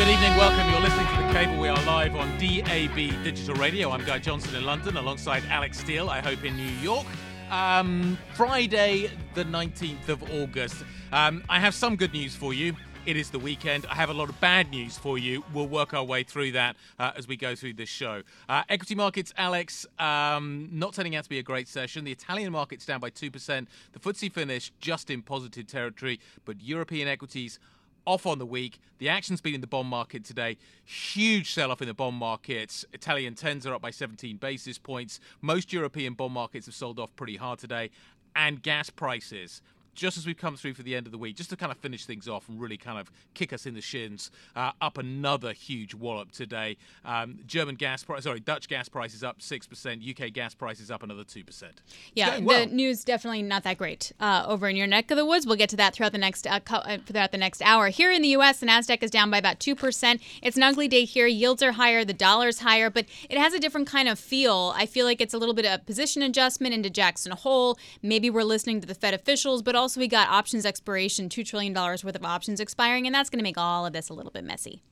Good evening, welcome. You're listening to The Cable. We are live on DAB Digital Radio. I'm Guy Johnson in London alongside Alix Steel, I hope in New York. Um, Friday, the 19th of August. Um, I have some good news for you. It is the weekend. I have a lot of bad news for you. We'll work our way through that uh, as we go through this show. Uh, equity markets, Alix, um, not turning out to be a great session. The Italian market's down by 2%. The FTSE finished just in positive territory, but European equities off on the week. The action's been in the bond market today. Huge sell off in the bond markets. Italian 10s are up by 17 basis points. Most European bond markets have sold off pretty hard today. And gas prices just as we've come through for the end of the week, just to kind of finish things off and really kind of kick us in the shins, uh, up another huge wallop today. Um, German gas price, sorry, Dutch gas prices up six percent. UK gas prices up another two percent. Yeah, well. the news definitely not that great uh, over in your neck of the woods. We'll get to that throughout the next uh, uh throughout the next hour. Here in the U.S., the Nasdaq is down by about two percent. It's an ugly day here. Yields are higher, the dollar's higher, but it has a different kind of feel. I feel like it's a little bit of position adjustment into Jackson Hole. Maybe we're listening to the Fed officials, but also we got options expiration, $2 trillion worth of options expiring, and that's going to make all of this a little bit messy.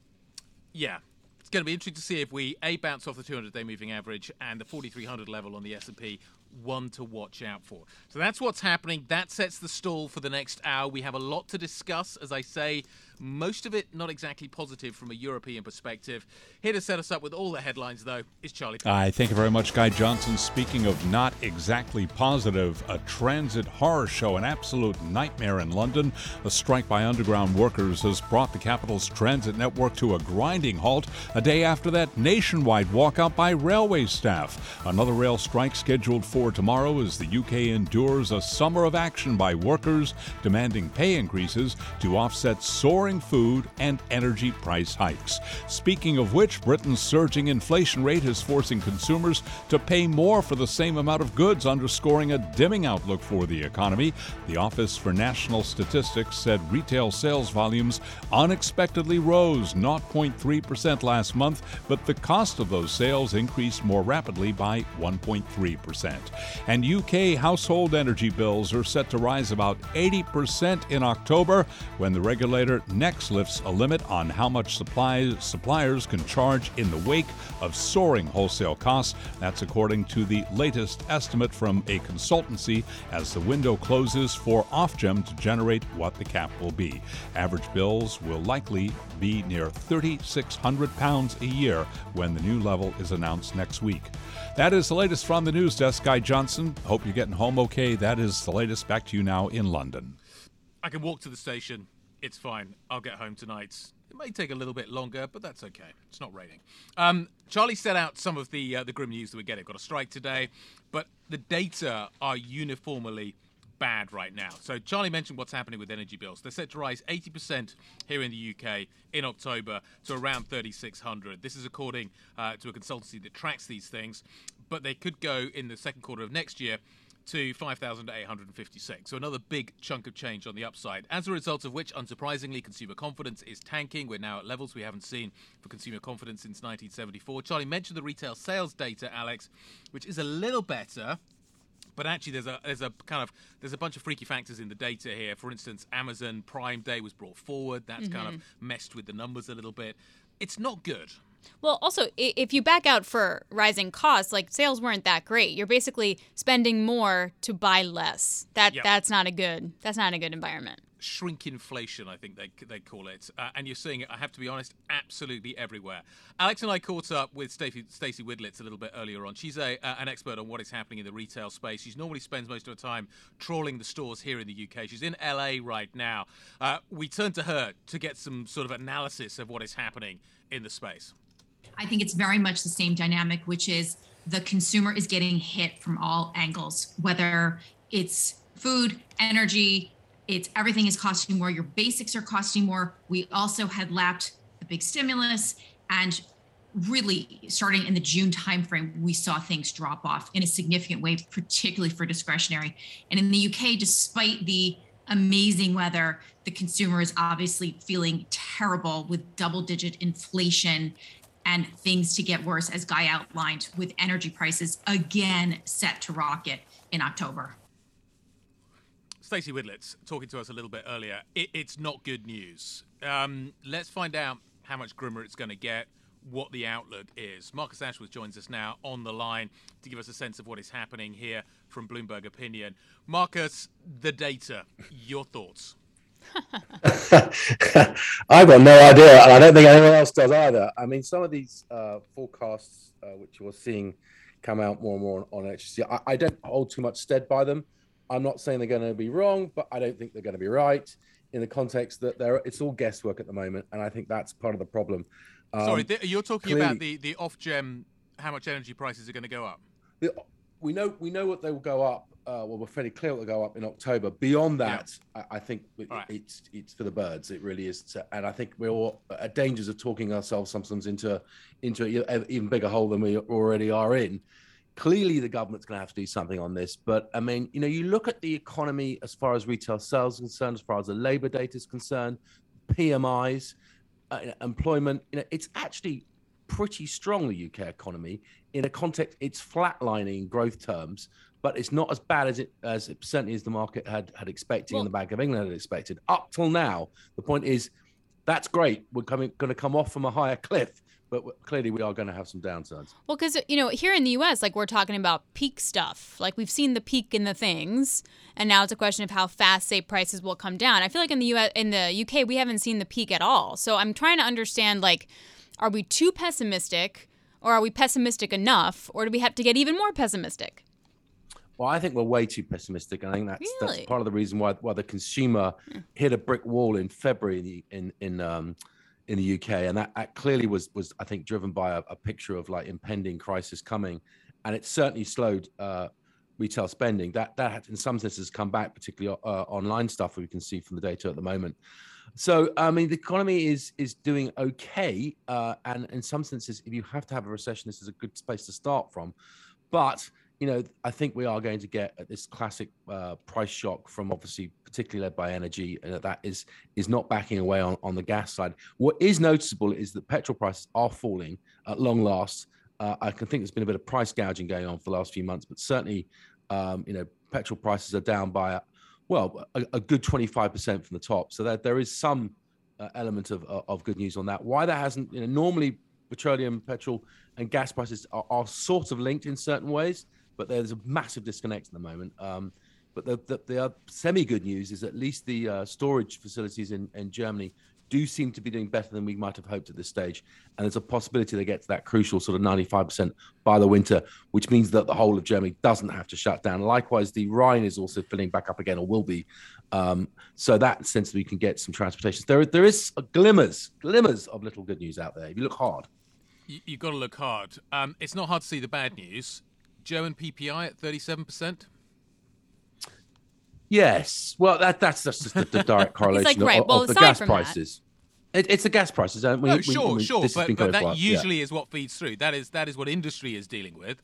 Yeah. It's going to be interesting to see if we a bounce off the 200-day moving average and the 4,300 level on the S&P, one to watch out for. So that's what's happening. That sets the stall for the next hour. We have a lot to discuss, as I say. Most of it not exactly positive from a European perspective. Here to set us up with all the headlines, though, is Charlie. I thank you very much, Guy Johnson. Speaking of not exactly positive, a transit horror show, an absolute nightmare in London. A strike by underground workers has brought the capital's transit network to a grinding halt a day after that nationwide walkout by railway staff. Another rail strike scheduled for tomorrow as the UK endures a summer of action by workers demanding pay increases to offset soaring soaring food and energy price hikes. Speaking of which, Britain's surging inflation rate is forcing consumers to pay more for the same amount of goods, underscoring a dimming outlook for the economy. The Office for National Statistics said retail sales volumes unexpectedly rose 0.3% last month, but the cost of those sales increased more rapidly by 1.3%. And UK household energy bills are set to rise about 80% in October when the regulator next lifts a limit on how much supplies, suppliers can charge in the wake of soaring wholesale costs. That's according to the latest estimate from a consultancy as the window closes for Ofgem to generate what the cap will be. Average bills will likely be near £3,600 a year when the new level is announced next week. That is the latest from the news desk. Guy Johnson. Hope you're getting home okay. That is the latest. Back to you now in London. I can walk to the station it's fine. I'll get home tonight. It may take a little bit longer, but that's okay. It's not raining. Um, Charlie set out some of the uh, the grim news that we get. It got a strike today, but the data are uniformly bad right now. So Charlie mentioned what's happening with energy bills. They're set to rise 80% here in the UK in October to around 3,600. This is according uh, to a consultancy that tracks these things, but they could go in the second quarter of next year to 5,856. So another big chunk of change on the upside. As a result of which, unsurprisingly, consumer confidence is tanking. We're now at levels we haven't seen for consumer confidence since 1974. Charlie mentioned the retail sales data, Alix, which is a little better. But actually, there's a there's a kind of there's a bunch of freaky factors in the data here. For instance, Amazon Prime Day was brought forward. That's mm-hmm. kind of messed with the numbers a little bit. It's not good. Well, also, if you back out for rising costs, like sales weren't that great. You're basically spending more to buy less. That yep. that's not a good that's not a good environment. Shrink inflation, I think they they call it, uh, and you're seeing it. I have to be honest, absolutely everywhere. Alex and I caught up with Stacey, Stacey Widlitz a little bit earlier on. She's a uh, an expert on what is happening in the retail space. She normally spends most of her time trawling the stores here in the UK. She's in LA right now. Uh, we turned to her to get some sort of analysis of what is happening in the space. I think it's very much the same dynamic, which is the consumer is getting hit from all angles, whether it's food, energy, it's everything is costing more. Your basics are costing more. We also had lapped the big stimulus, and really starting in the June timeframe, we saw things drop off in a significant way, particularly for discretionary. And in the UK, despite the amazing weather, the consumer is obviously feeling terrible with double digit inflation and things to get worse, as Guy outlined, with energy prices again set to rocket in October. Stacey Widlitz talking to us a little bit earlier. It, it's not good news. Um, let's find out how much grimmer it's going to get what the outlook is. Marcus Ashworth joins us now on the line to give us a sense of what is happening here from Bloomberg Opinion. Marcus, the data, your thoughts? I've got no idea, and I don't think anyone else does either. I mean, some of these uh, forecasts, uh, which you're seeing come out more and more on, on HC, I, I don't hold too much stead by them. I'm not saying they're going to be wrong, but I don't think they're going to be right in the context that they're it's all guesswork at the moment, and I think that's part of the problem. Um, Sorry, th- you're talking clearly, about the the Ofgem, how much energy prices are going to go up? The, we know we know what they will go up. Uh, well, we're fairly clear will go up in October. Beyond that, yeah. I, I, think it, right. it's it's for the birds. It really is, to, and I think we're all at dangers of talking ourselves sometimes into into an even bigger hole than we already are in. Clearly, the government's going to have to do something on this. But I mean, you know, you look at the economy as far as retail sales is concerned, as far as the labour data is concerned, PMIs uh, employment, you know, it's actually pretty strong the UK economy in a context. It's flatlining in growth terms, but it's not as bad as it as it certainly as the market had had expected well, and the Bank of England had expected up till now. The point is, that's great. We're coming going to come off from a higher cliff, but clearly we are going to have some downsides. Well, because you know here in the U.S., like we're talking about peak stuff. Like we've seen the peak in the things, and now it's a question of how fast, say, prices will come down. I feel like in the U.S., in the U.K., we haven't seen the peak at all. So I'm trying to understand, like, are we too pessimistic, or are we pessimistic enough, or do we have to get even more pessimistic? Well, I think we're way too pessimistic. I think that's really? that's part of the reason why why the consumer yeah. hit a brick wall in February in in, in um, in the UK, and that, that clearly was was I think driven by a, a, picture of like impending crisis coming, and it certainly slowed uh, retail spending. That that in some senses has come back, particularly uh, online stuff we can see from the data at the moment. So I mean, the economy is is doing okay, uh, and in some senses, if you have to have a recession, this is a good space to start from. But you know, I think we are going to get this classic uh, price shock from obviously, particularly led by energy, and that is is not backing away on, on the gas side. What is noticeable is that petrol prices are falling at long last. Uh, I can think there's been a bit of price gouging going on for the last few months, but certainly, um, you know, petrol prices are down by, well, a, a good 25% from the top. So there, there is some uh, element of, of good news on that. Why that hasn't, you know, normally petroleum, petrol, and gas prices are, are sort of linked in certain ways but there's a massive disconnect at the moment. Um, but the, the, the semi good news is at least the uh, storage facilities in, in Germany do seem to be doing better than we might have hoped at this stage. And there's a possibility they get to that crucial sort of 95% by the winter, which means that the whole of Germany doesn't have to shut down. Likewise, the Rhine is also filling back up again, or will be. Um, so that sense we can get some transportation. There, there is glimmers, glimmers of little good news out there. If you look hard, you, have got to look hard. Um, it's not hard to see the bad news. German PPI at 37%? Yes. Well, that that's just the, the direct correlation like, right, of, well, of the gas prices. It, it's the gas prices. Oh, we, no, sure, we, sure, but, but that usually yeah. is what feeds through. That is that is what industry is dealing with.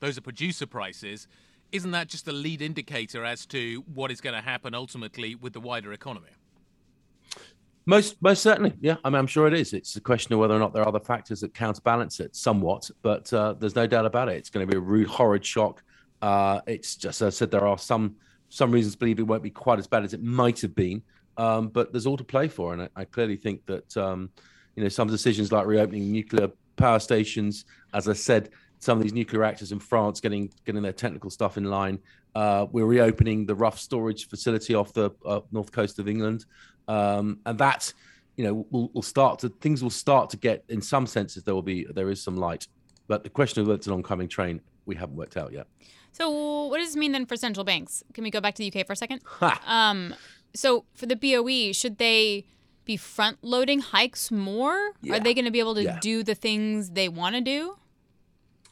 Those are producer prices. Isn't that just a lead indicator as to what is going to happen ultimately with the wider economy? Most, most certainly, yeah. I mean, I'm sure it is. It's a question of whether or not there are other factors that counterbalance it somewhat, but uh, there's no doubt about it. It's going to be a rude, horrid shock. Uh, it's just, as I said, there are some some reasons to believe it won't be quite as bad as it might have been, um, but there's all to play for, and I, I clearly think that um, you know some decisions like reopening nuclear power stations, as I said, some of these nuclear reactors in France getting getting their technical stuff in line. Uh, we're reopening the Rough storage facility off the uh, north coast of England um, and that you know will, will start to things will start to get in some senses there will be there is some light. But the question of whether it's an oncoming train we haven't worked out yet. So what does this mean then for central banks? Can we go back to the uk for a second? Um, so for the boe should they be front loading hikes more? Yeah. are they going to be able to yeah. do the things they want to do?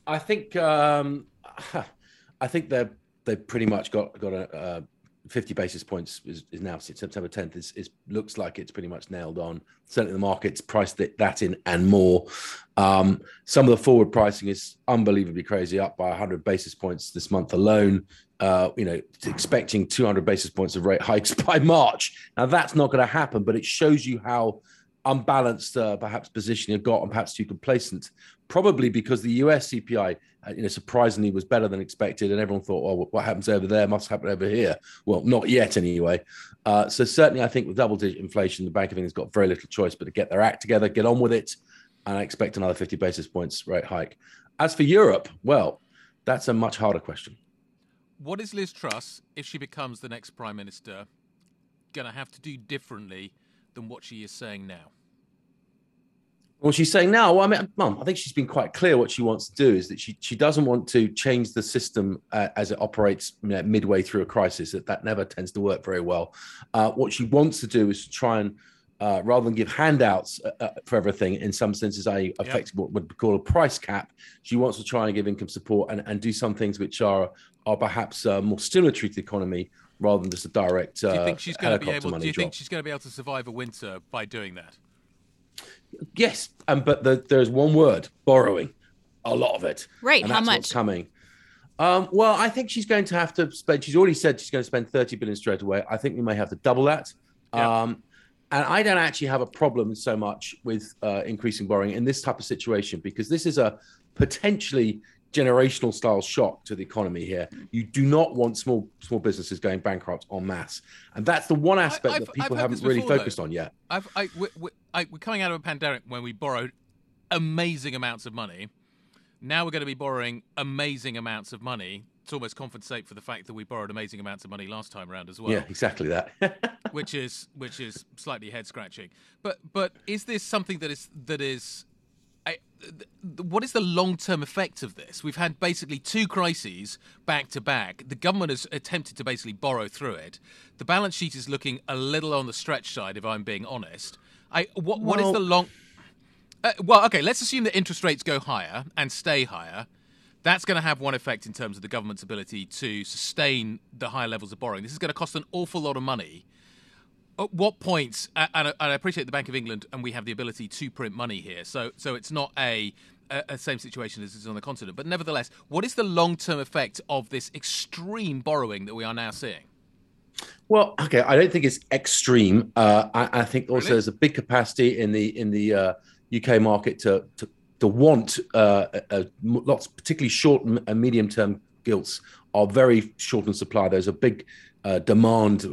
I think um, i think they're they've pretty much got got a, uh, 50 basis points is, is now September 10th is, is, looks like it's pretty much nailed on. Certainly the market's priced it, that in and more. Um, some of the forward pricing is unbelievably crazy, up by 100 basis points this month alone. Uh, you know, expecting 200 basis points of rate hikes by March. Now that's not going to happen, but it shows you how unbalanced uh, perhaps position you've got and perhaps too complacent. Probably because the us cpi uh, you know surprisingly was better than expected and everyone thought well what happens over there must happen over here. Well not yet anyway. Uh, so certainly i think with double digit inflation the bank of england's got very little choice but to get their act together get on with it and i expect another 50 basis points rate hike. As for europe well that's a much harder question. What is liz truss if she becomes the next prime minister going to have to do differently than what she is saying now? Well, she's saying now, well, I mean, Mum, I think she's been quite clear what she wants to do is that she she doesn't want to change the system uh, as it operates you know, midway through a crisis. That that never tends to work very well. Uh, what she wants to do is to try and uh, rather than give handouts uh, uh for everything, in some senses, I affect yep. what would call a price cap. She wants to try and give income support and, and do some things which are are perhaps uh, more stimulatory to the economy rather than just a direct. do you think she's going to be able? Do you drop. think she's going to be able to survive a winter by doing that? Yes, um, but the, there's one word: borrowing. A lot of it. Right. How much coming? Um, well, I think she's going to have to spend. She's already said she's going to spend 30 billion straight away. I think we may have to double that. Yeah. Um, and I don't actually have a problem so much with uh, increasing borrowing in this type of situation because this is a potentially generational style shock to the economy here. Mm. You do not want small small businesses going bankrupt en masse, and that's the one aspect I, that people haven't really before, focused though. on yet. I've, I, we, we, I, we're coming out of a pandemic when we borrowed amazing amounts of money. Now we're going to be borrowing amazing amounts of money to almost compensate for the fact that we borrowed amazing amounts of money last time around as well. Yeah, exactly that. which is which is slightly head scratching. But but is this something that is that is I, what is the long term effect of this? We've had basically two crises back to back. The government has attempted to basically borrow through it. The balance sheet is looking a little on the stretch side, if I'm being honest. I, what, well, what is the long. Uh, well, okay, let's assume that interest rates go higher and stay higher. That's going to have one effect in terms of the government's ability to sustain the higher levels of borrowing. This is going to cost an awful lot of money at what point, and I, appreciate the Bank of England, and we have the ability to print money here, so so it's not a, same situation as is on the continent. But nevertheless, what is the long term effect of this extreme borrowing that we are now seeing? Well, okay, I don't think it's extreme. Uh, I, I, think also really? there's a big capacity in the in the uh, UK market to to, to want uh, lots, particularly short and medium term gilts, are very short in supply. There's a big uh, demand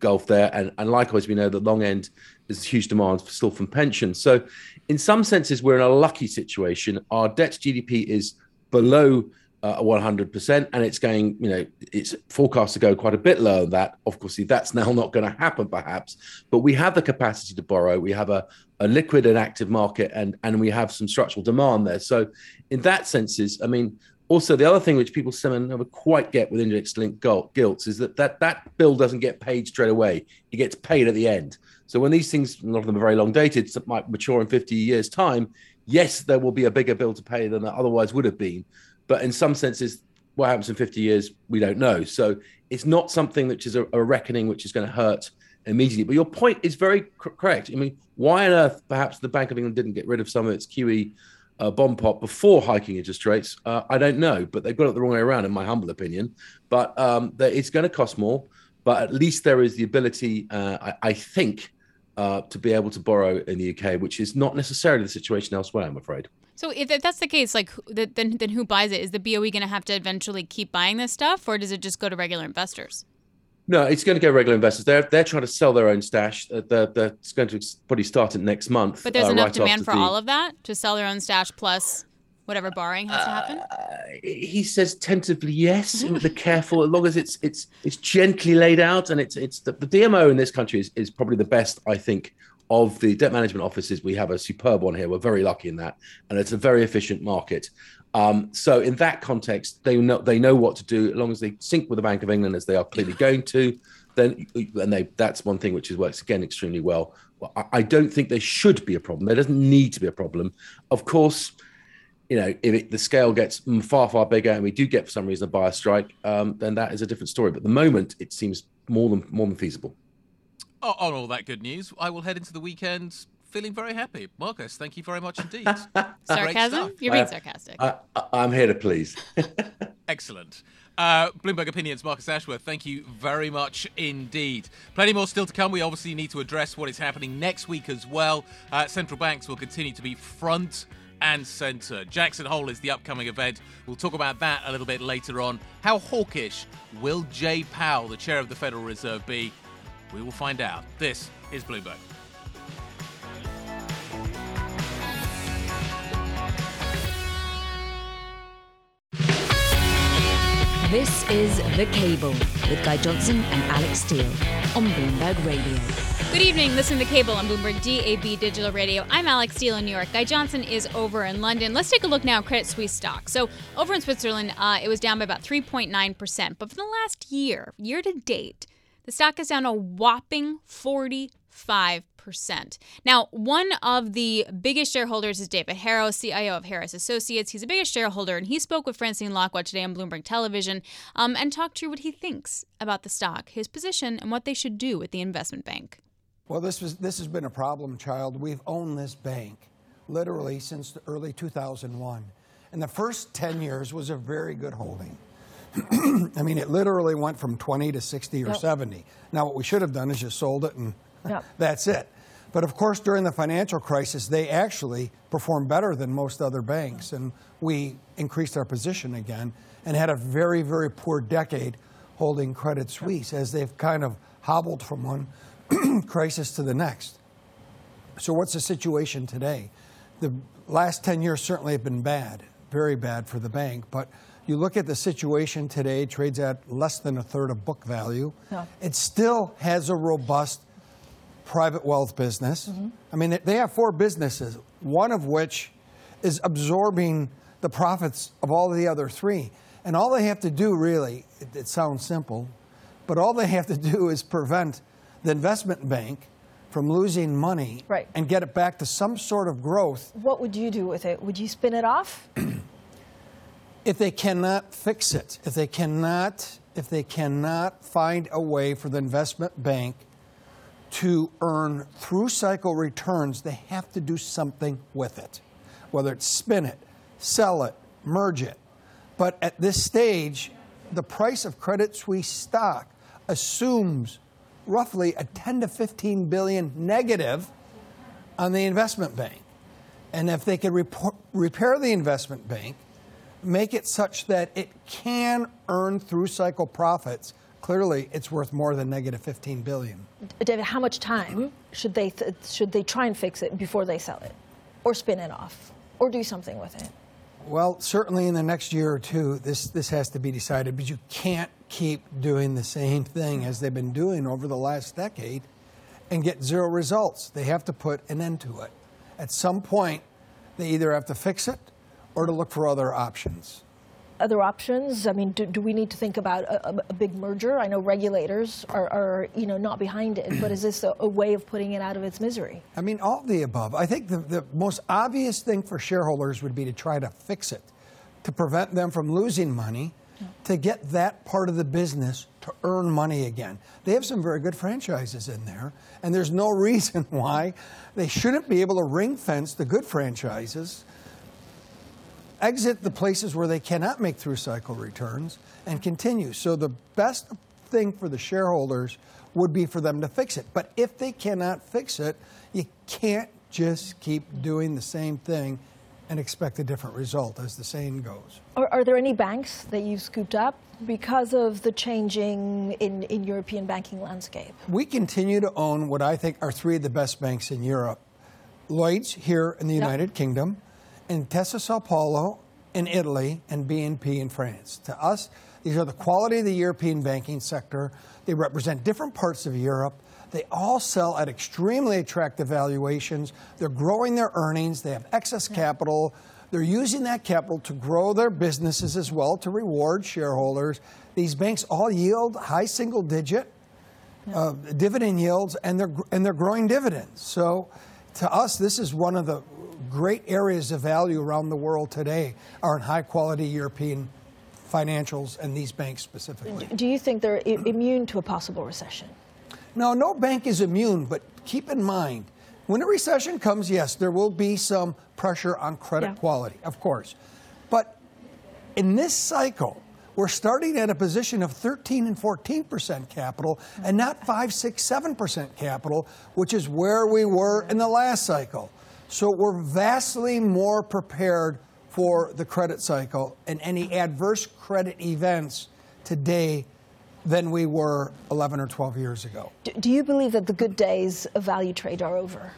gulf there. And, and likewise, we know the long end is huge demand for, still from pensions. So, in some senses, we're in a lucky situation. Our debt to GDP is below uh, 100%, and it's going, you know, it's forecast to go quite a bit lower than that. Of course, that's now not going to happen, perhaps, but we have the capacity to borrow. We have a, a liquid and active market, and, and we have some structural demand there. So, in that senses, I mean, also, the other thing which people sometimes never quite get with index-linked gilts is that, that that bill doesn't get paid straight away; it gets paid at the end. So when these things, a lot of them are very long dated, some might mature in 50 years' time. Yes, there will be a bigger bill to pay than there otherwise would have been, but in some senses, what happens in 50 years, we don't know. So it's not something which is a, a reckoning which is going to hurt immediately. But your point is very correct. I mean, why on earth perhaps the Bank of England didn't get rid of some of its QE uh, bond pot before hiking interest rates, uh, I don't know, but they've got it the wrong way around, in my humble opinion. But um, it's going to cost more, but at least there is the ability, uh, I, I, think, uh, to be able to borrow in the UK, which is not necessarily the situation elsewhere, I'm afraid. So if that's the case, like then then who buys it? Is the BOE going to have to eventually keep buying this stuff, or does it just go to regular investors? No, it's going to go regular investors. They're they're trying to sell their own stash. Uh, they're, they're it's going to probably start it next month. But there's uh, enough right demand for the... all of that to sell their own stash plus whatever borrowing has to happen. Uh, he says tentatively yes. They're careful as long as it's it's it's gently laid out and it's it's the, the DMO in this country is, is probably the best I think of the debt management offices. We have a superb one here. We're very lucky in that, and it's a very efficient market. Um, so in that context, they know they know what to do as long as they sync with the Bank of England as they are clearly going to. Then and they that's one thing which is, works again extremely well. I, I don't think there should be a problem. There doesn't need to be a problem. Of course, you know, if it, the scale gets far, far bigger and we do get for some reason a buyer strike, um, then that is a different story. But at the moment, it seems more than more than feasible. Oh, on all that good news, I will head into the weekend feeling very happy. Marcus, thank you very much indeed. Sarcasm? You're being sarcastic. I, am here to please. Excellent. Uh, Bloomberg Opinions, Marcus Ashworth, thank you very much indeed. Plenty more still to come. We obviously need to address what is happening next week as well. Uh, central banks will continue to be front and centre. Jackson Hole is the upcoming event. We'll talk about that a little bit later on. How hawkish will Jay Powell, the chair of the Federal Reserve, be? We will find out. This is Bloomberg. This is The Cable with Guy Johnson and Alix Steel on Bloomberg Radio. Good evening. Listen to The Cable on Bloomberg DAB Digital Radio. I'm Alix Steel in New York. Guy Johnson is over in London. Let's take a look now at Credit Suisse stock. So over in Switzerland, uh, it was down by about 3.9%. But for the last year, year to date, the stock is down a whopping 45 percent Now, one of the biggest shareholders is David Harris, CIO of Harris Associates. He's the biggest shareholder, and he spoke with Francine Lacqua today on Bloomberg Television um, and talked through what he thinks about the stock, his position, and what they should do with the investment bank. Well, this, was, this has been a problem child. We've owned this bank literally since the early 2001. And the first 10 years was a very good holding. I mean, it literally went from 20 to 60 or yep. 70. Now, what we should have done is just sold it and yep. that's it. But of course, during the financial crisis, they actually performed better than most other banks. And we increased our position again and had a very, very poor decade holding Credit Suisse as they've kind of hobbled from one crisis to the next. So, what's the situation today? The last 10 years certainly have been bad, very bad for the bank. But you look at the situation today, trades at less than a third of book value. It still has a robust private wealth business. Mm-hmm. I mean, they have four businesses, one of which is absorbing the profits of all the other three. And all they have to do, really, it, it sounds simple, but all they have to do is prevent the investment bank from losing money right. and get it back to some sort of growth. What would you do with it? Would you spin it off? if they cannot fix it, if they cannot, if they cannot find a way for the investment bank to earn through cycle returns, they have to do something with it, whether it's spin it, sell it, merge it. But at this stage, the price of Credit Suisse stock assumes roughly a 10 to 15 billion negative on the investment bank. And if they could report, repair the investment bank, make it such that it can earn through cycle profits clearly it's worth more than negative 15 billion. David, how much time mm-hmm. should they th- should they try and fix it before they sell it, or spin it off, or do something with it? Well, certainly in the next year or two, this this has to be decided. But you can't keep doing the same thing as they've been doing over the last decade, and get zero results. They have to put an end to it. At some point, they either have to fix it or to look for other options other options? I mean, do, do we need to think about a, a, big merger? I know regulators are, are, you know, not behind it, but is this a, a, way of putting it out of its misery? I mean, all the above. I think the, the most obvious thing for shareholders would be to try to fix it, to prevent them from losing money, yeah. to get that part of the business to earn money again. They have some very good franchises in there, and there's no reason why they shouldn't be able to ring fence the good franchises exit the places where they cannot make through cycle returns and continue. So the best thing for the shareholders would be for them to fix it. But if they cannot fix it, you can't just keep doing the same thing and expect a different result, as the saying goes. Are, are there any banks that you've scooped up because of the changing in, in European banking landscape? We continue to own what I think are three of the best banks in Europe. Lloyd's here in the United yep. Kingdom, Intesa Sanpaolo in Italy and BNP in France. To us, these are the quality of the European banking sector. They represent different parts of Europe. They all sell at extremely attractive valuations. They're growing their earnings. They have excess capital. They're using that capital to grow their businesses as well to reward shareholders. These banks all yield high single digit uh, dividend yields, and they're and they're growing dividends. So, to us, this is one of the great areas of value around the world today are in high quality European financials and these banks specifically. Do you think they're I- immune to a possible recession? No, no bank is immune, but keep in mind, when a recession comes, yes, there will be some pressure on credit Yeah. quality, of course. But in this cycle, we're starting at a position of 13 and 14% capital and not 5, 6, 7% capital, which is where we were in the last cycle. So we're vastly more prepared for the credit cycle and any adverse credit events today than we were 11 or 12 years ago. Do, do you believe that the good days of value trade are over?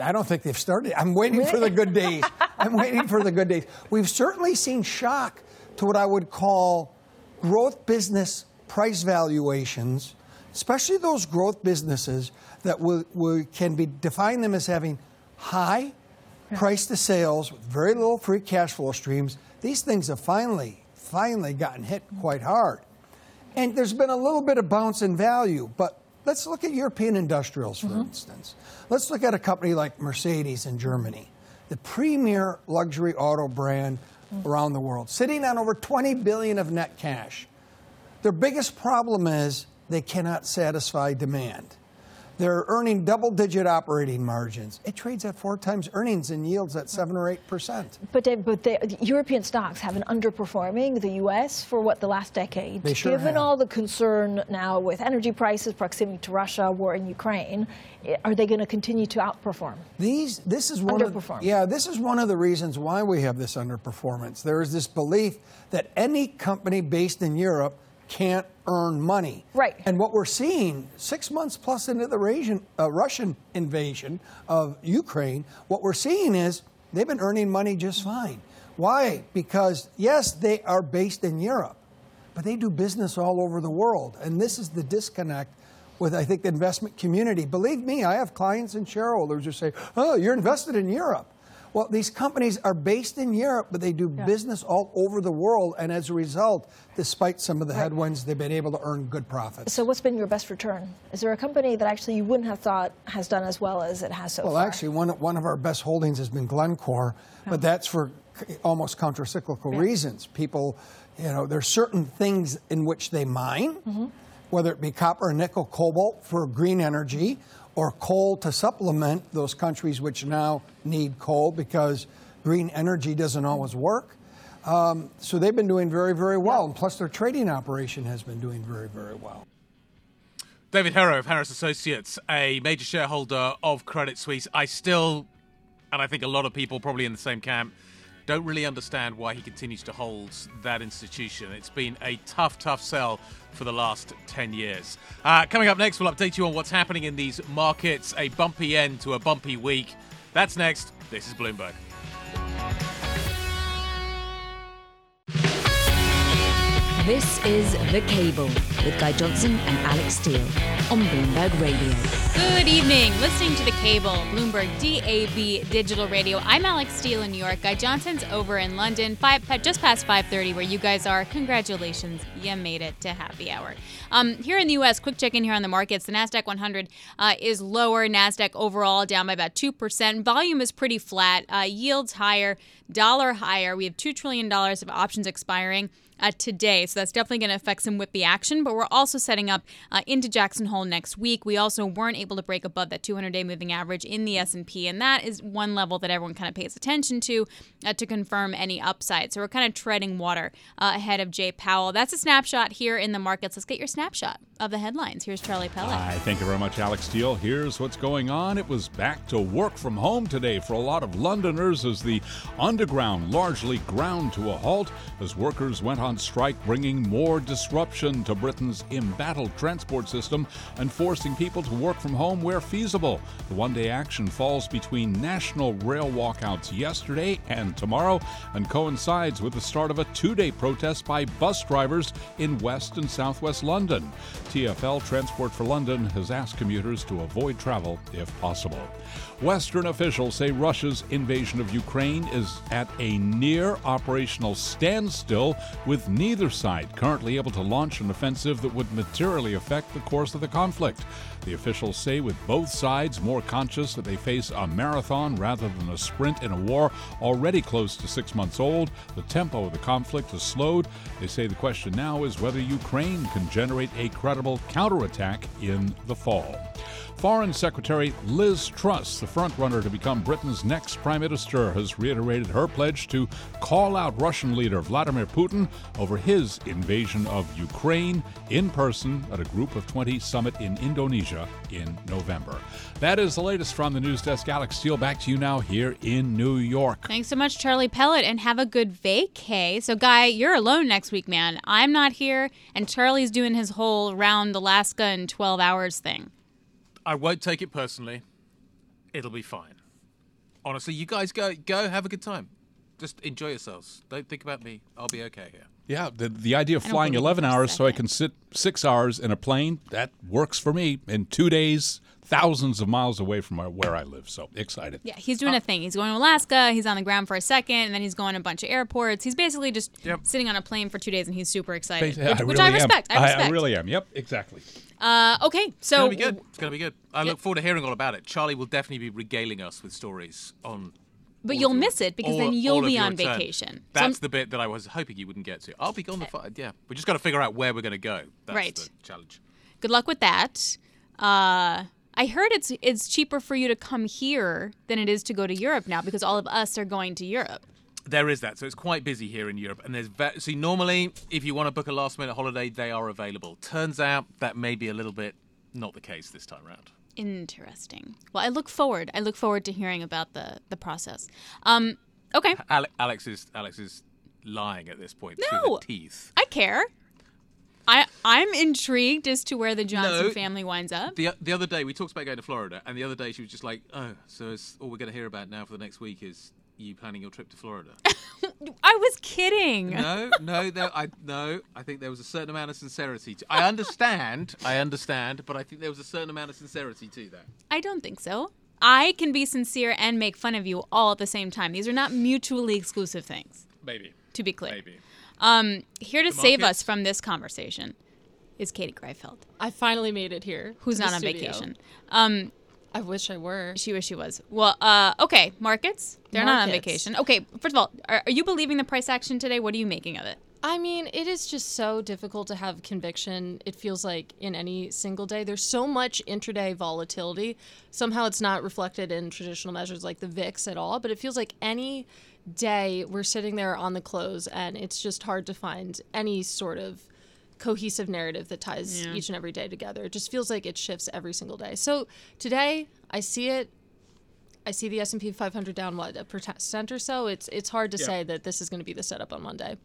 I don't think they've started. I'm waiting for the good days. I'm waiting for the good days. We've certainly seen shock to what I would call growth business price valuations, especially those growth businesses that we, we can be define them as having high price to sales with very little free cash flow streams. These things have finally, finally gotten hit quite hard. And there's been a little bit of bounce in value, but let's look at European industrials, for mm-hmm. instance. Let's look at a company like Mercedes in Germany, the premier luxury auto brand mm. around the world, sitting on over 20 billion of net cash. Their biggest problem is they cannot satisfy demand. They're earning double digit operating margins. It trades at four times earnings and yields at seven or eight percent. But, Dave, but the European stocks have been underperforming the U.S. for what the last decade. They sure Given have. all the concern now with energy prices, proximity to Russia, war in Ukraine, eh, are they going to continue to outperform? These, this is one of, yeah, this is one of the reasons why we have this underperformance. There is this belief that any company based in Europe can't earn money. Right. And what we're seeing six months plus into the Russian, uh, Russian invasion of Ukraine, what we're seeing is they've been earning money just fine. Why? Because yes, they are based in Europe, but they do business all over the world, and this is the disconnect with I think the investment community. Believe me, I have clients and shareholders who say, "Oh, you're invested in Europe." Well, these companies are based in Europe, but they do business all over the world, and as a result, despite some of the headwinds, they've been able to earn good profits. So, what's been your best return? Is there a company that actually you wouldn't have thought has done as well as it has so Well, far? actually, one, one of our best holdings has been Glencore, oh. but that's for almost countercyclical reasons. People, you know, there's certain things in which they mine, mm-hmm. whether it be copper, nickel, cobalt for green energy, or coal to supplement those countries which now need coal because green energy doesn't always work. Um, so they've been doing very, very well. And plus, their trading operation has been doing very, very well. David Herro of Harris Associates, a major shareholder of Credit Suisse. I still, and I think a lot of people probably in the same camp, don't really understand why he continues to hold that institution. It's been a tough, tough sell for the last 10 years. Uh, coming up next, we'll update you on what's happening in these markets, a bumpy end to a bumpy week. That's next. This is Bloomberg. This is The Cable with Guy Johnson and Alix Steel on Bloomberg Radio. Good evening. Listening to the cable, Bloomberg DAB Digital Radio. I'm Alix Steel in New York. Guy Johnson's over in London, five, just past 5:30, where you guys are. Congratulations, you made it to happy hour. Um, here in the U.S., quick check in here on the markets. The Nasdaq 100 uh, is lower. Nasdaq overall down by about two percent. Volume is pretty flat. Uh, yields higher. Dollar higher. We have two trillion dollars of options expiring uh, today. So that's definitely going to affect some whippy action. But we're also setting up uh, into Jackson Hole next week. We also weren't able to break above that 200-day moving average in the S&P, and that is one level that everyone kind of pays attention to uh, to confirm any upside. So we're kind of treading water uh, ahead of Jay Powell. That's a snapshot here in the markets. Let's get your snapshot of the headlines. Here's Charlie Pellet. Hi, thank you very much, Alix Steel. Here's what's going on. It was back to work from home today for a lot of Londoners as the underground largely ground to a halt as workers went on strike, bringing more disruption to Britain's embattled transport system and forcing people to work from home where feasible. The one day action falls between national rail walkouts yesterday and tomorrow and coincides with the start of a two day protest by bus drivers in West and Southwest London. TFL Transport for London has asked commuters to avoid travel if possible. Western officials say Russia's invasion of Ukraine is at a near operational standstill, with neither side currently able to launch an offensive that would materially affect the course of the conflict. The officials say with both sides more conscious that they face a marathon rather than a sprint in a war already close to six months old, the tempo of the conflict has slowed. They say the question now is whether Ukraine can generate a credible counterattack in the fall. Foreign Secretary Liz Truss, the frontrunner to become Britain's next prime minister, has reiterated her pledge to call out Russian leader Vladimir Putin over his invasion of Ukraine in person at a Group of 20 summit in Indonesia in November. That is the latest from the news desk. Alix Steel, back to you now here in New York. Thanks so much, Charlie Pellet, and have a good vacay. So, Guy, you're alone next week, man. I'm not here, and Charlie's doing his whole round Alaska in 12 hours thing. I won't take it personally. It'll be fine. Honestly, you guys go go have a good time. Just enjoy yourselves. Don't think about me. I'll be okay here. Yeah, the, the idea of flying 11 it for a hours so I can sit six hours in a plane, that works for me. In two days, thousands of miles away from where- where I live. So excited. Yeah, he's doing uh, a thing. He's going to Alaska. He's on the ground for a second, and then he's going to a bunch of airports. He's basically just Yep. sitting on a plane for two days, and he's super excited, I which, which really I respect. I respect. I really am. Yep, exactly. Uh, okay, It's so gonna be good. It's gonna be good. I look forward to hearing all about it. Charlie will definitely be regaling us with stories on. But you'll your- miss it because all- then you'll be on turn. vacation. That's I'm- the bit that I was hoping you wouldn't get to. I'll be gone the fi- yeah. We just got to figure out where we're gonna go. That's Right. the challenge. good luck with that. Uh, I heard it's it's cheaper for you to come here than it is to go to Europe now because all of us are going to Europe. There is that. So it's quite busy here in Europe. And there's ve- see normally if you want to book a last minute holiday, they are available. Turns out that may be a little bit not the case this time around. Interesting. Well, I look forward. I look forward to hearing about the the process. Um, okay, Ale- Alix is Alix is lying at this point No. teeth. I care. I I'm intrigued as to where the Johnson No. family winds up. The, the other day we talked about going to Florida, and the other day she was just like, "Oh, so it's, all we're going to hear about now for the next week is you planning your trip to Florida." I was kidding. no, no, there, I no. I think there was a certain amount of sincerity. To, I understand, I understand, but I think there was a certain amount of sincerity to that. I don't think so. I can be sincere and make fun of you all at the same time. These are not mutually exclusive things, Maybe, to be clear. maybe. Um, here to save markets? us from this conversation is Katie Greifeld, I finally made it here. who's not on studio. vacation. Um, I wish I were. she wish she was. Well, uh, okay, markets. They're not on vacation. Okay, first of all, are, are you believing the price action today? What are you making of it? I mean, it is just so difficult to have conviction. It feels like in any single day, there's so much intraday volatility. Somehow it's not reflected in traditional measures like the VIX at all, but it feels like any day we're sitting there on the close and it's just hard to find any sort of cohesive narrative that ties Yeah. each and every day together. It just feels like it shifts every single day. So today, I see it I see the S&P 500 down what a percent or so. It's it's hard to say that this is going to be the setup on Monday.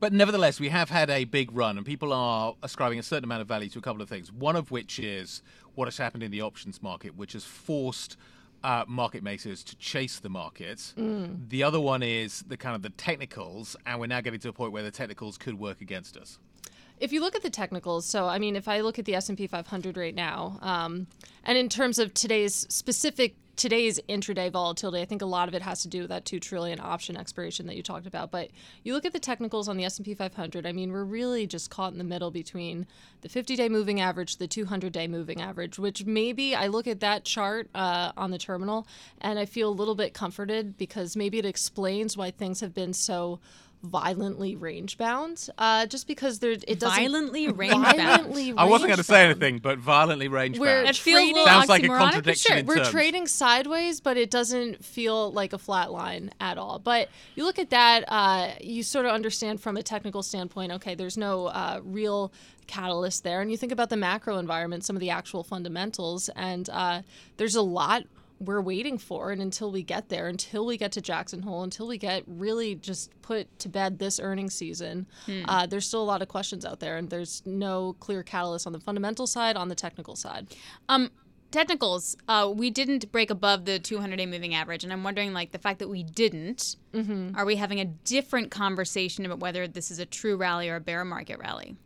But nevertheless, we have had a big run, and people are ascribing a certain amount of value to a couple of things. One of which is what has happened in the options market, which has forced uh, market makers to chase the market. The other one is the kind of the technicals, and we're now getting to a point where the technicals could work against us. If you look at the technicals, so I mean, if I look at the S and P 500 right now, um, and in terms of today's specific today's intraday volatility, I think a lot of it has to do with that two trillion option expiration that you talked about. But you look at the technicals on the S and P 500. I mean, we're really just caught in the middle between the 50-day moving average, the 200-day moving average, which maybe I look at that chart uh, on the terminal and I feel a little bit comforted because maybe it explains why things have been so violently range bound uh, just because there it doesn't Violently range-bound. violently I wasn't going to say anything, but violently range We're bound. That feels trading- little Sounds like a contradiction sure. in we're terms. trading sideways, but it doesn't feel like a flat line at all. But you look at that, uh, you sort of understand from a technical standpoint. Okay, there's no uh, real catalyst there, and you think about the macro environment, some of the actual fundamentals, and uh, there's a lot we're waiting for and until we get there until we get to jackson hole until we get really just put to bed this earnings season uh, there's still a lot of questions out there and there's no clear catalyst on the fundamental side on the technical side Um, technicals. Uh, we didn't break above the 200-day moving average, and I'm wondering, like, the fact that we didn't. Are we having a different conversation about whether this is a true rally or a bear market rally?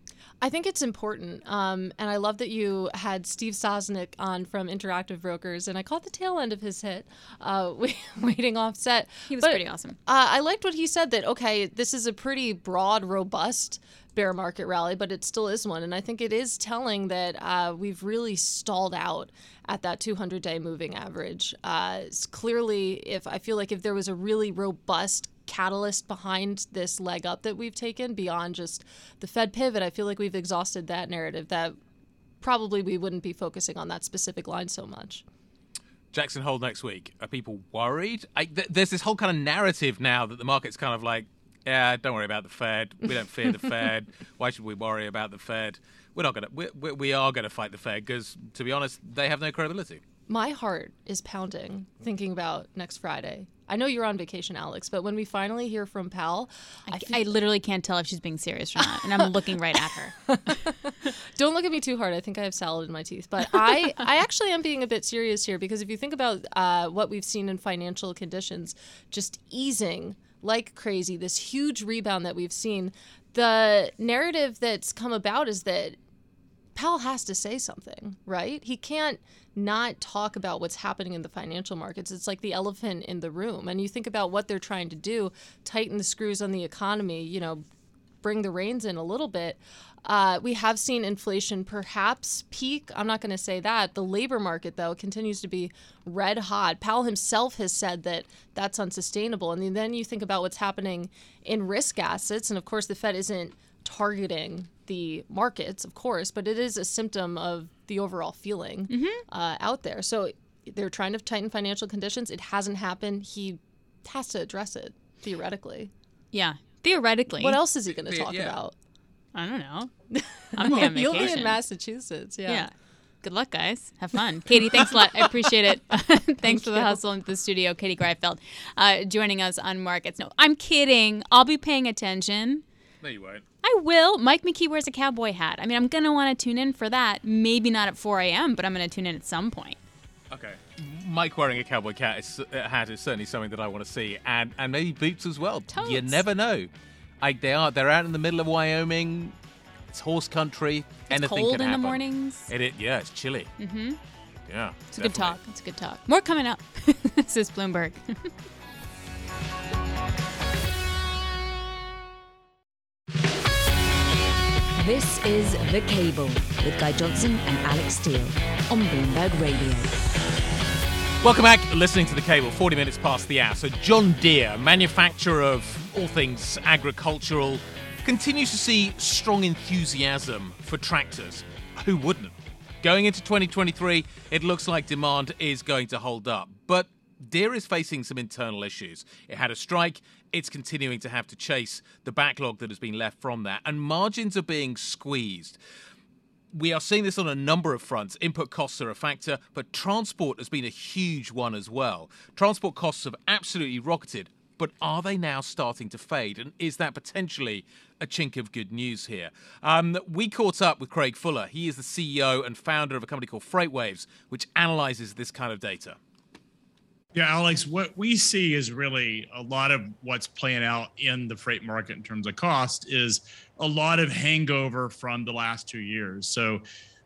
I think it's important. Um, and I love that you had Steve Sosnick on from Interactive Brokers, and I caught the tail end of his hit, uh, waiting offset. He was but, pretty awesome. Uh, I liked what he said that, okay, this is a pretty broad, robust bear market rally, but it still is one. And I think it is telling that uh, we've really stalled out at that 200 day moving average. Uh, clearly, if I feel like if there was a really robust catalyst behind this leg up that we've taken beyond just the Fed pivot, I feel like we've exhausted that narrative that probably we wouldn't be focusing on that specific line so much. Jackson Hole next week. Are people worried? I, th- there's this whole kind of narrative now that the market's kind of like, yeah, don't worry about the Fed. We don't fear the Fed. Why should we worry about the Fed? We're not to. We, we are going to fight the Fed because, to be honest, they have no credibility. My heart is pounding thinking about next Friday I know you're on vacation, Alix, but when we finally hear from Powell, I, I, I literally can't tell if she's being serious or not, and I'm looking right at her. Don't look at me too hard. I think I have salad in my teeth, but I, I actually am being a bit serious here because if you think about uh, what we've seen in financial conditions, just easing like crazy, this huge rebound that we've seen, the narrative that's come about is that Powell has to say something, right? He can't not talk about what's happening in the financial markets. It's like the elephant in the room. And you think about what they're trying to do tighten the screws on the economy, you know, bring the reins in a little bit. Uh, we have seen inflation perhaps peak. I'm not going to say that. The labor market, though, continues to be red hot. Powell himself has said that that's unsustainable. And then you think about what's happening in risk assets. And of course, the Fed isn't targeting the markets, of course, but it is a symptom of the overall feeling mm-hmm. uh, out there. So they're trying to tighten financial conditions. It hasn't happened. He has to address it theoretically. Yeah, theoretically. What else is he going to talk yeah. about? I don't know. I'm well, You'll be in Massachusetts. Yeah. yeah. Good luck, guys. Have fun. Katie, thanks a lot. I appreciate it. thanks Thank for the you. hustle into the studio. Katie Greifeld uh, joining us on Markets. No, I'm kidding. I'll be paying attention. No, you won't. I will. Mike McKee wears a cowboy hat. I mean, I'm going to want to tune in for that. Maybe not at 4 a.m., but I'm going to tune in at some point. Okay. Mike wearing a cowboy hat is, uh, hat is certainly something that I want to see, and and maybe boots as well. Totes. You never know. Like they are, they're out in the middle of Wyoming. It's horse country. It's Anything cold can in happen. the mornings. It, it yeah, it's chilly. Mm-hmm. Yeah, it's a good talk. It's a good talk. More coming up. this is Bloomberg. This is The Cable with Guy Johnson and Alix Steel on Bloomberg Radio. Welcome back. Listening to The Cable, 40 minutes past the hour. So, John Deere, manufacturer of all things agricultural, continues to see strong enthusiasm for tractors. Who wouldn't? Going into 2023, it looks like demand is going to hold up. But Deere is facing some internal issues. It had a strike, it's continuing to have to chase the backlog that has been left from that, and margins are being squeezed. We are seeing this on a number of fronts. Input costs are a factor, but transport has been a huge one as well. Transport costs have absolutely rocketed, but are they now starting to fade? And is that potentially a chink of good news here? Um, we caught up with Craig Fuller. He is the CEO and founder of a company called FreightWaves, which analyzes this kind of data. Yeah, Alix, what we see is really a lot of what's playing out in the freight market in terms of cost is a lot of hangover from the last two years. So,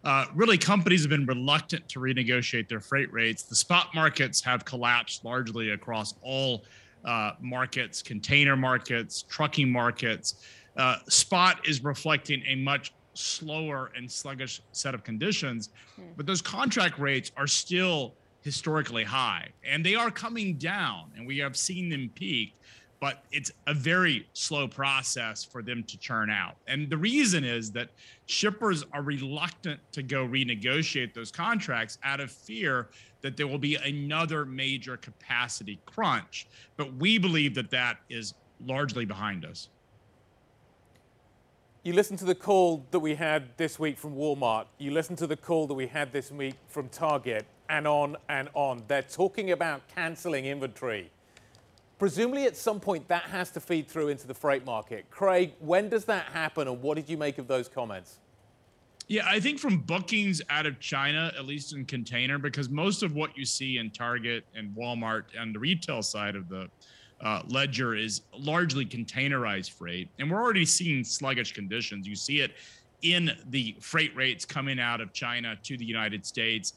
uh, really, companies have been reluctant to renegotiate their freight rates. The spot markets have collapsed largely across all uh, markets, container markets, trucking markets. Uh, spot is reflecting a much slower and sluggish set of conditions, hmm. but those contract rates are still historically high. And they are coming down and we have seen them peak but it's a very slow process for them to churn out. And the reason is that shippers are reluctant to go renegotiate those contracts out of fear that there will be another major capacity crunch. But we believe that that is largely behind us. You listen to the call that we had this week from Walmart. You listen to the call that we had this week from Target and on and on. They're talking about cancelling inventory. Presumably, at some point, that has to feed through into the freight market. Craig, when does that happen, and what did you make of those comments? Yeah, I think from bookings out of China, at least in container, because most of what you see in Target and Walmart and the retail side of the uh, ledger is largely containerized freight. And we're already seeing sluggish conditions. You see it in the freight rates coming out of China to the United States.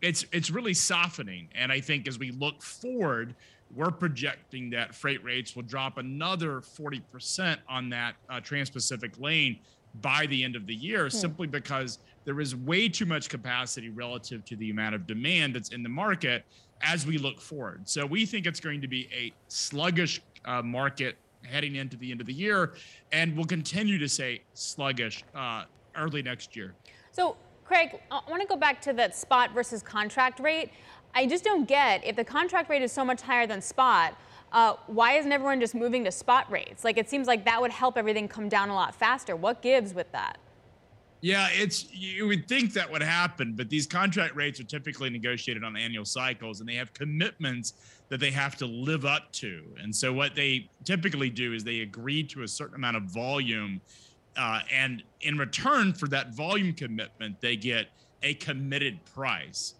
It's it's really softening, and I think as we look forward, we're projecting that freight rates will drop another 40% on that uh, Trans-Pacific lane by the end of the year, hmm. simply because there is way too much capacity relative to the amount of demand that's in the market as we look forward. So we think it's going to be a sluggish uh, market heading into the end of the year, and we'll continue to say sluggish uh, early next year. So, Craig, I want to go back to that spot versus contract rate. I just don't get if the contract rate is so much higher than spot. Uh, why isn't everyone just moving to spot rates? Like it seems like that would help everything come down a lot faster. What gives with that? Yeah, it's you would think that would happen, but these contract rates are typically negotiated on annual cycles and they have commitments that they have to live up to. And so what they typically do is they agree to a certain amount of volume uh, and in return for that volume commitment, they get a committed price.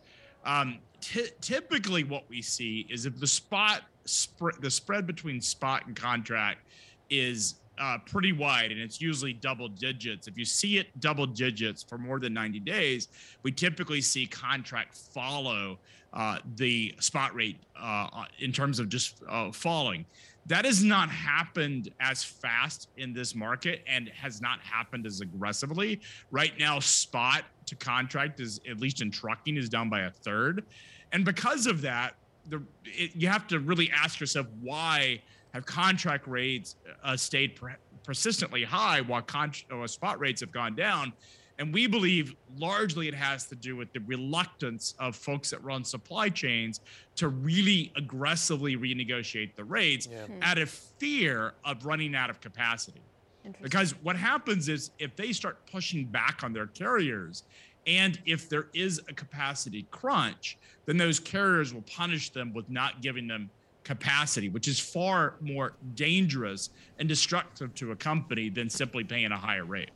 Um, t- typically, what we see is if the spot spread, the spread between spot and contract is uh, pretty wide and it's usually double digits. If you see it double digits for more than 90 days, we typically see contract follow uh, the spot rate uh, in terms of just uh, falling. That has not happened as fast in this market and has not happened as aggressively. Right now, spot to contract is, at least in trucking, is down by a third. And because of that, the, it, you have to really ask yourself why have contract rates uh, stayed per- persistently high while con- spot rates have gone down. And we believe largely it has to do with the reluctance of folks that run supply chains to really aggressively renegotiate the rates yeah. Hmm. out of fear of running out of capacity. Because what happens is if they start pushing back on their carriers, and if there is a capacity crunch, then those carriers will punish them with not giving them capacity, which is far more dangerous and destructive to a company than simply paying a higher rate.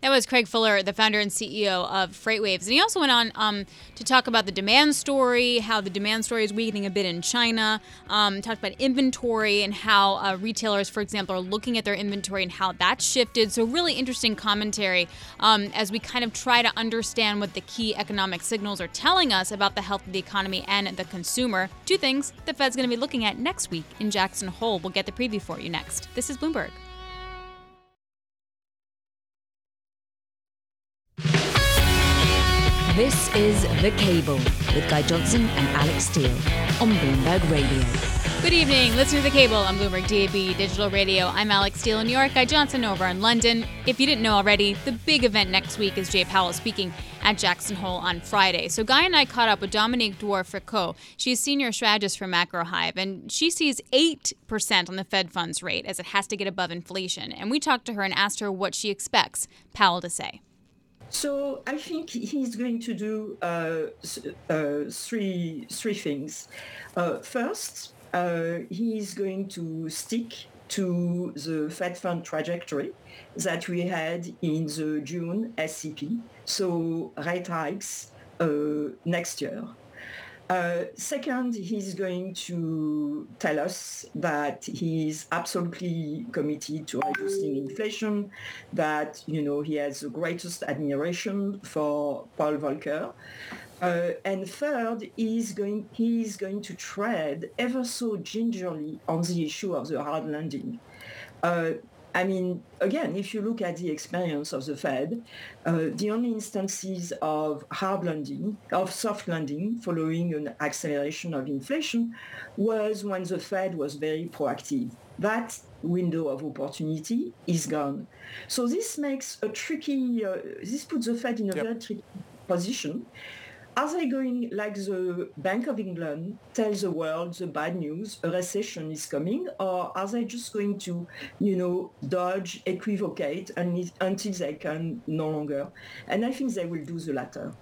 That was Craig Fuller, the founder and CEO of FreightWaves. And he also went on um, to talk about the demand story, how the demand story is weakening a bit in China, um, talked about inventory and how uh, retailers, for example, are looking at their inventory and how that shifted. So, really interesting commentary um, as we kind of try to understand what the key economic signals are telling us about the health of the economy and the consumer. Two things the Fed's going to be looking at next week in Jackson Hole. We'll get the preview for you next. This is Bloomberg. This is The Cable with Guy Johnson and Alix Steel on Bloomberg Radio. Good evening. Listen to The Cable on Bloomberg DAB Digital Radio. I'm Alix Steel in New York, Guy Johnson over in London. If you didn't know already, the big event next week is Jay Powell speaking at Jackson Hole on Friday. So Guy and I caught up with Dominique Dwor-Frecaut. She's senior strategist for Macro Hive, and she sees 8% on the Fed funds rate as it has to get above inflation. And we talked to her and asked her what she expects Powell to say. So I think he's going to do uh, uh, three three things. Uh, first, uh, he's going to stick to the Fed fund trajectory that we had in the June SEP. So rate hikes uh, next year. Uh, second, he's going to tell us that he's absolutely committed to reducing inflation, that, you know, he has the greatest admiration for Paul Volcker. Uh, and third, he's going, he's going to tread ever so gingerly on the issue of the hard landing. Uh, I mean, again, if you look at the experience of the Fed, uh, the only instances of hard landing, of soft landing following an acceleration of inflation was when the Fed was very proactive. That window of opportunity is gone. So this makes a tricky, uh, this puts the Fed in a yep. very tricky position are they going, like the Bank of England, tell the world the bad news, a recession is coming, or are they just going to, you know, dodge, equivocate until they can no longer? And I think they will do the latter.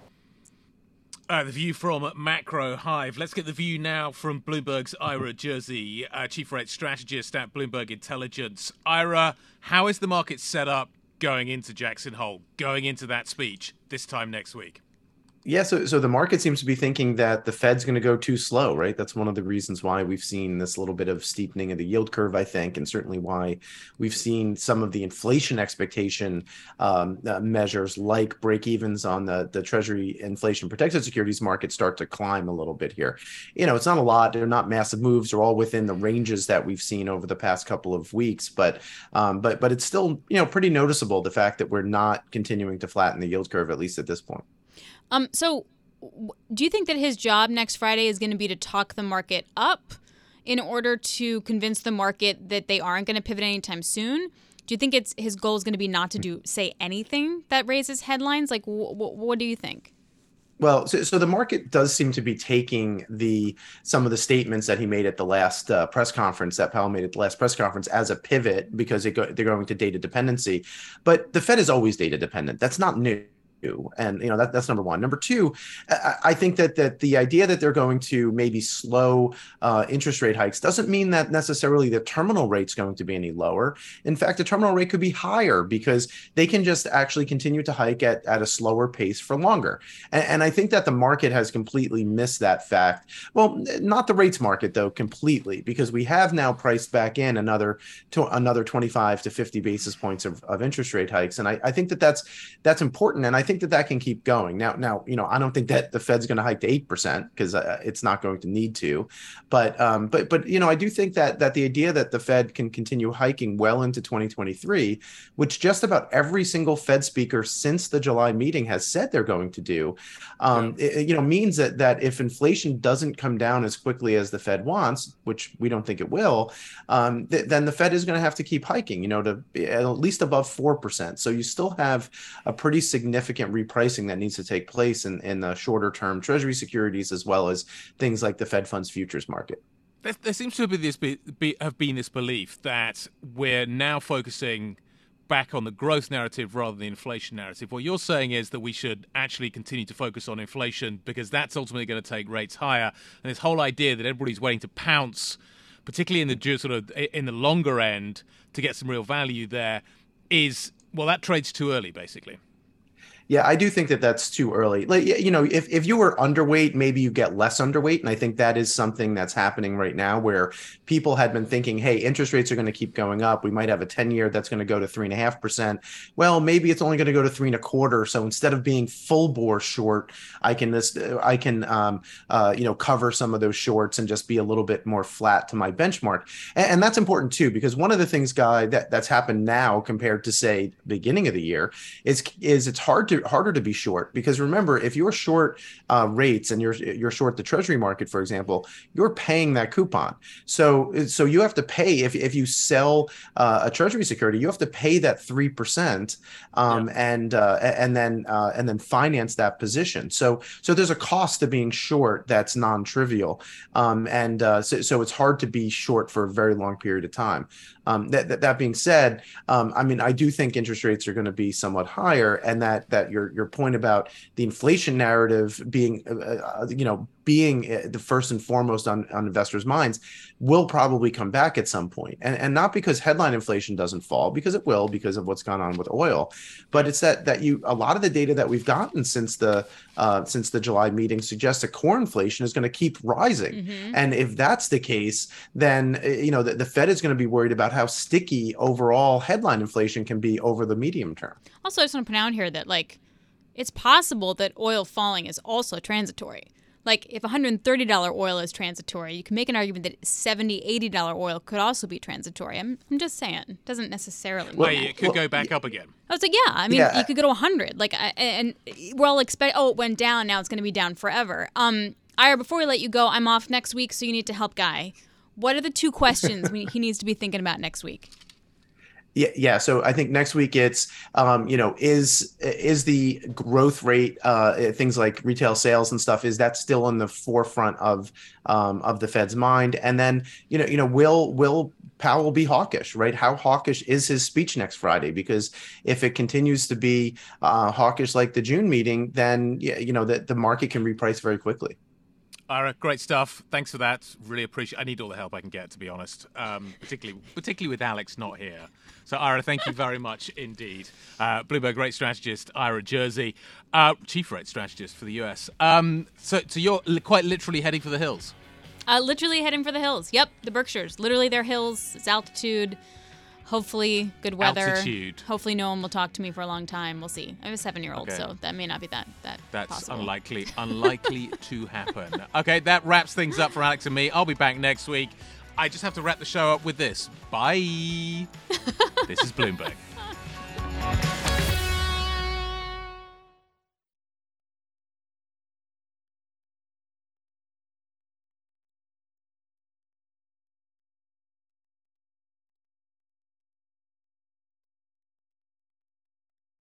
Uh, the view from Macro Hive. Let's get the view now from Bloomberg's Ira Jersey, uh, chief rate strategist at Bloomberg Intelligence. Ira, how is the market set up going into Jackson Hole, going into that speech this time next week? Yeah, so so the market seems to be thinking that the Fed's going to go too slow, right? That's one of the reasons why we've seen this little bit of steepening of the yield curve, I think, and certainly why we've seen some of the inflation expectation um, uh, measures, like break evens on the the Treasury inflation protected securities market, start to climb a little bit here. You know, it's not a lot; they're not massive moves; they're all within the ranges that we've seen over the past couple of weeks. But um, but but it's still you know pretty noticeable the fact that we're not continuing to flatten the yield curve, at least at this point. Um, so, do you think that his job next Friday is going to be to talk the market up in order to convince the market that they aren't going to pivot anytime soon? Do you think it's his goal is going to be not to do say anything that raises headlines? Like, wh- wh- what do you think? Well, so, so, the market does seem to be taking the some of the statements that he made at the last uh, press conference that Powell made at the last press conference as a pivot because go, they're going to data dependency. But the Fed is always data dependent. That's not new and you know that that's number one. Number two i think that that the idea that they're going to maybe slow uh, interest rate hikes doesn't mean that necessarily the terminal rate's going to be any lower. In fact the terminal rate could be higher because they can just actually continue to hike at, at a slower pace for longer. And, and i think that the market has completely missed that fact. Well not the rates market though completely because we have now priced back in another to another 25 to 50 basis points of, of interest rate hikes. And I, I think that that's that's important. And i think think that that can keep going. Now, now, you know, I don't think that the Fed's going to hike to eight percent because uh, it's not going to need to. But, um, but, but, you know, I do think that that the idea that the Fed can continue hiking well into 2023, which just about every single Fed speaker since the July meeting has said they're going to do, um, yeah. it, you know, means that that if inflation doesn't come down as quickly as the Fed wants, which we don't think it will, um, th- then the Fed is going to have to keep hiking, you know, to at least above four percent. So you still have a pretty significant significant repricing that needs to take place in, in the shorter term treasury securities as well as things like the Fed funds futures market. There, there seems to be this be, be, have been this belief that we're now focusing back on the growth narrative rather than the inflation narrative. What you're saying is that we should actually continue to focus on inflation because that's ultimately going to take rates higher. And this whole idea that everybody's waiting to pounce, particularly in the sort of in the longer end, to get some real value there, is well, that trades too early, basically. Yeah, I do think that that's too early. Like, you know, if, if you were underweight, maybe you get less underweight. And I think that is something that's happening right now where people had been thinking, hey, interest rates are going to keep going up. We might have a 10 year that's going to go to three and a half percent. Well, maybe it's only going to go to three and a quarter. So instead of being full bore short, I can this I can um, uh, you know cover some of those shorts and just be a little bit more flat to my benchmark. And, and that's important too, because one of the things, Guy, that that's happened now compared to say beginning of the year is is it's hard to harder to be short because remember, if you're short uh, rates and you're you're short the treasury market, for example, you're paying that coupon. So so you have to pay if if you sell uh, a treasury security, you have to pay that three percent um, yeah. and uh, and then uh, and then finance that position. So so there's a cost to being short that's non-trivial, um, and uh, so so it's hard to be short for a very long period of time. Um, that, that, that being said, um, I mean, I do think interest rates are going to be somewhat higher, and that that your your point about the inflation narrative being, uh, uh, you know, being uh, the first and foremost on, on investors' minds will probably come back at some point. And, and not because headline inflation doesn't fall, because it will, because of what's gone on with oil, but it's that that you a lot of the data that we've gotten since the uh, since the July meeting suggests that core inflation is going to keep rising. Mm-hmm. And if that's the case, then uh, you know the, the Fed is going to be worried about how sticky overall headline inflation can be over the medium term. Also, I just want to point out here that like it's possible that oil falling is also transitory like if $130 oil is transitory, you can make an argument that $70, $80 oil could also be transitory. I'm, I'm just saying, it doesn't necessarily. Well, it could go back up again. I was like, yeah, I mean, yeah. you could go to 100. Like, and we're all expect. Oh, it went down. Now it's going to be down forever. Um, Ira, before we let you go, I'm off next week, so you need to help Guy. What are the two questions he needs to be thinking about next week? Yeah, yeah. So I think next week it's, um, you know, is is the growth rate, uh, things like retail sales and stuff, is that still in the forefront of um, of the Fed's mind? And then, you know, you know, will will Powell be hawkish, right? How hawkish is his speech next Friday? Because if it continues to be uh, hawkish like the June meeting, then you know that the market can reprice very quickly. Ira, great stuff. Thanks for that. Really appreciate. I need all the help I can get, to be honest. Um, particularly, particularly with Alix not here. So, Ira, thank you very much indeed. Uh, Bloomberg rate strategist, Ira Jersey, uh, chief rate strategist for the US. Um, so, so you're quite literally heading for the hills. Uh, literally heading for the hills. Yep, the Berkshires. Literally, their hills. It's altitude. Hopefully, good weather. Altitude. Hopefully, no one will talk to me for a long time. We'll see. I have a seven-year-old, Okay. so that may not be that that That's possible. unlikely, unlikely to happen. Okay, that wraps things up for Alix and me. I'll be back next week. I just have to wrap the show up with this. Bye. this is Bloomberg.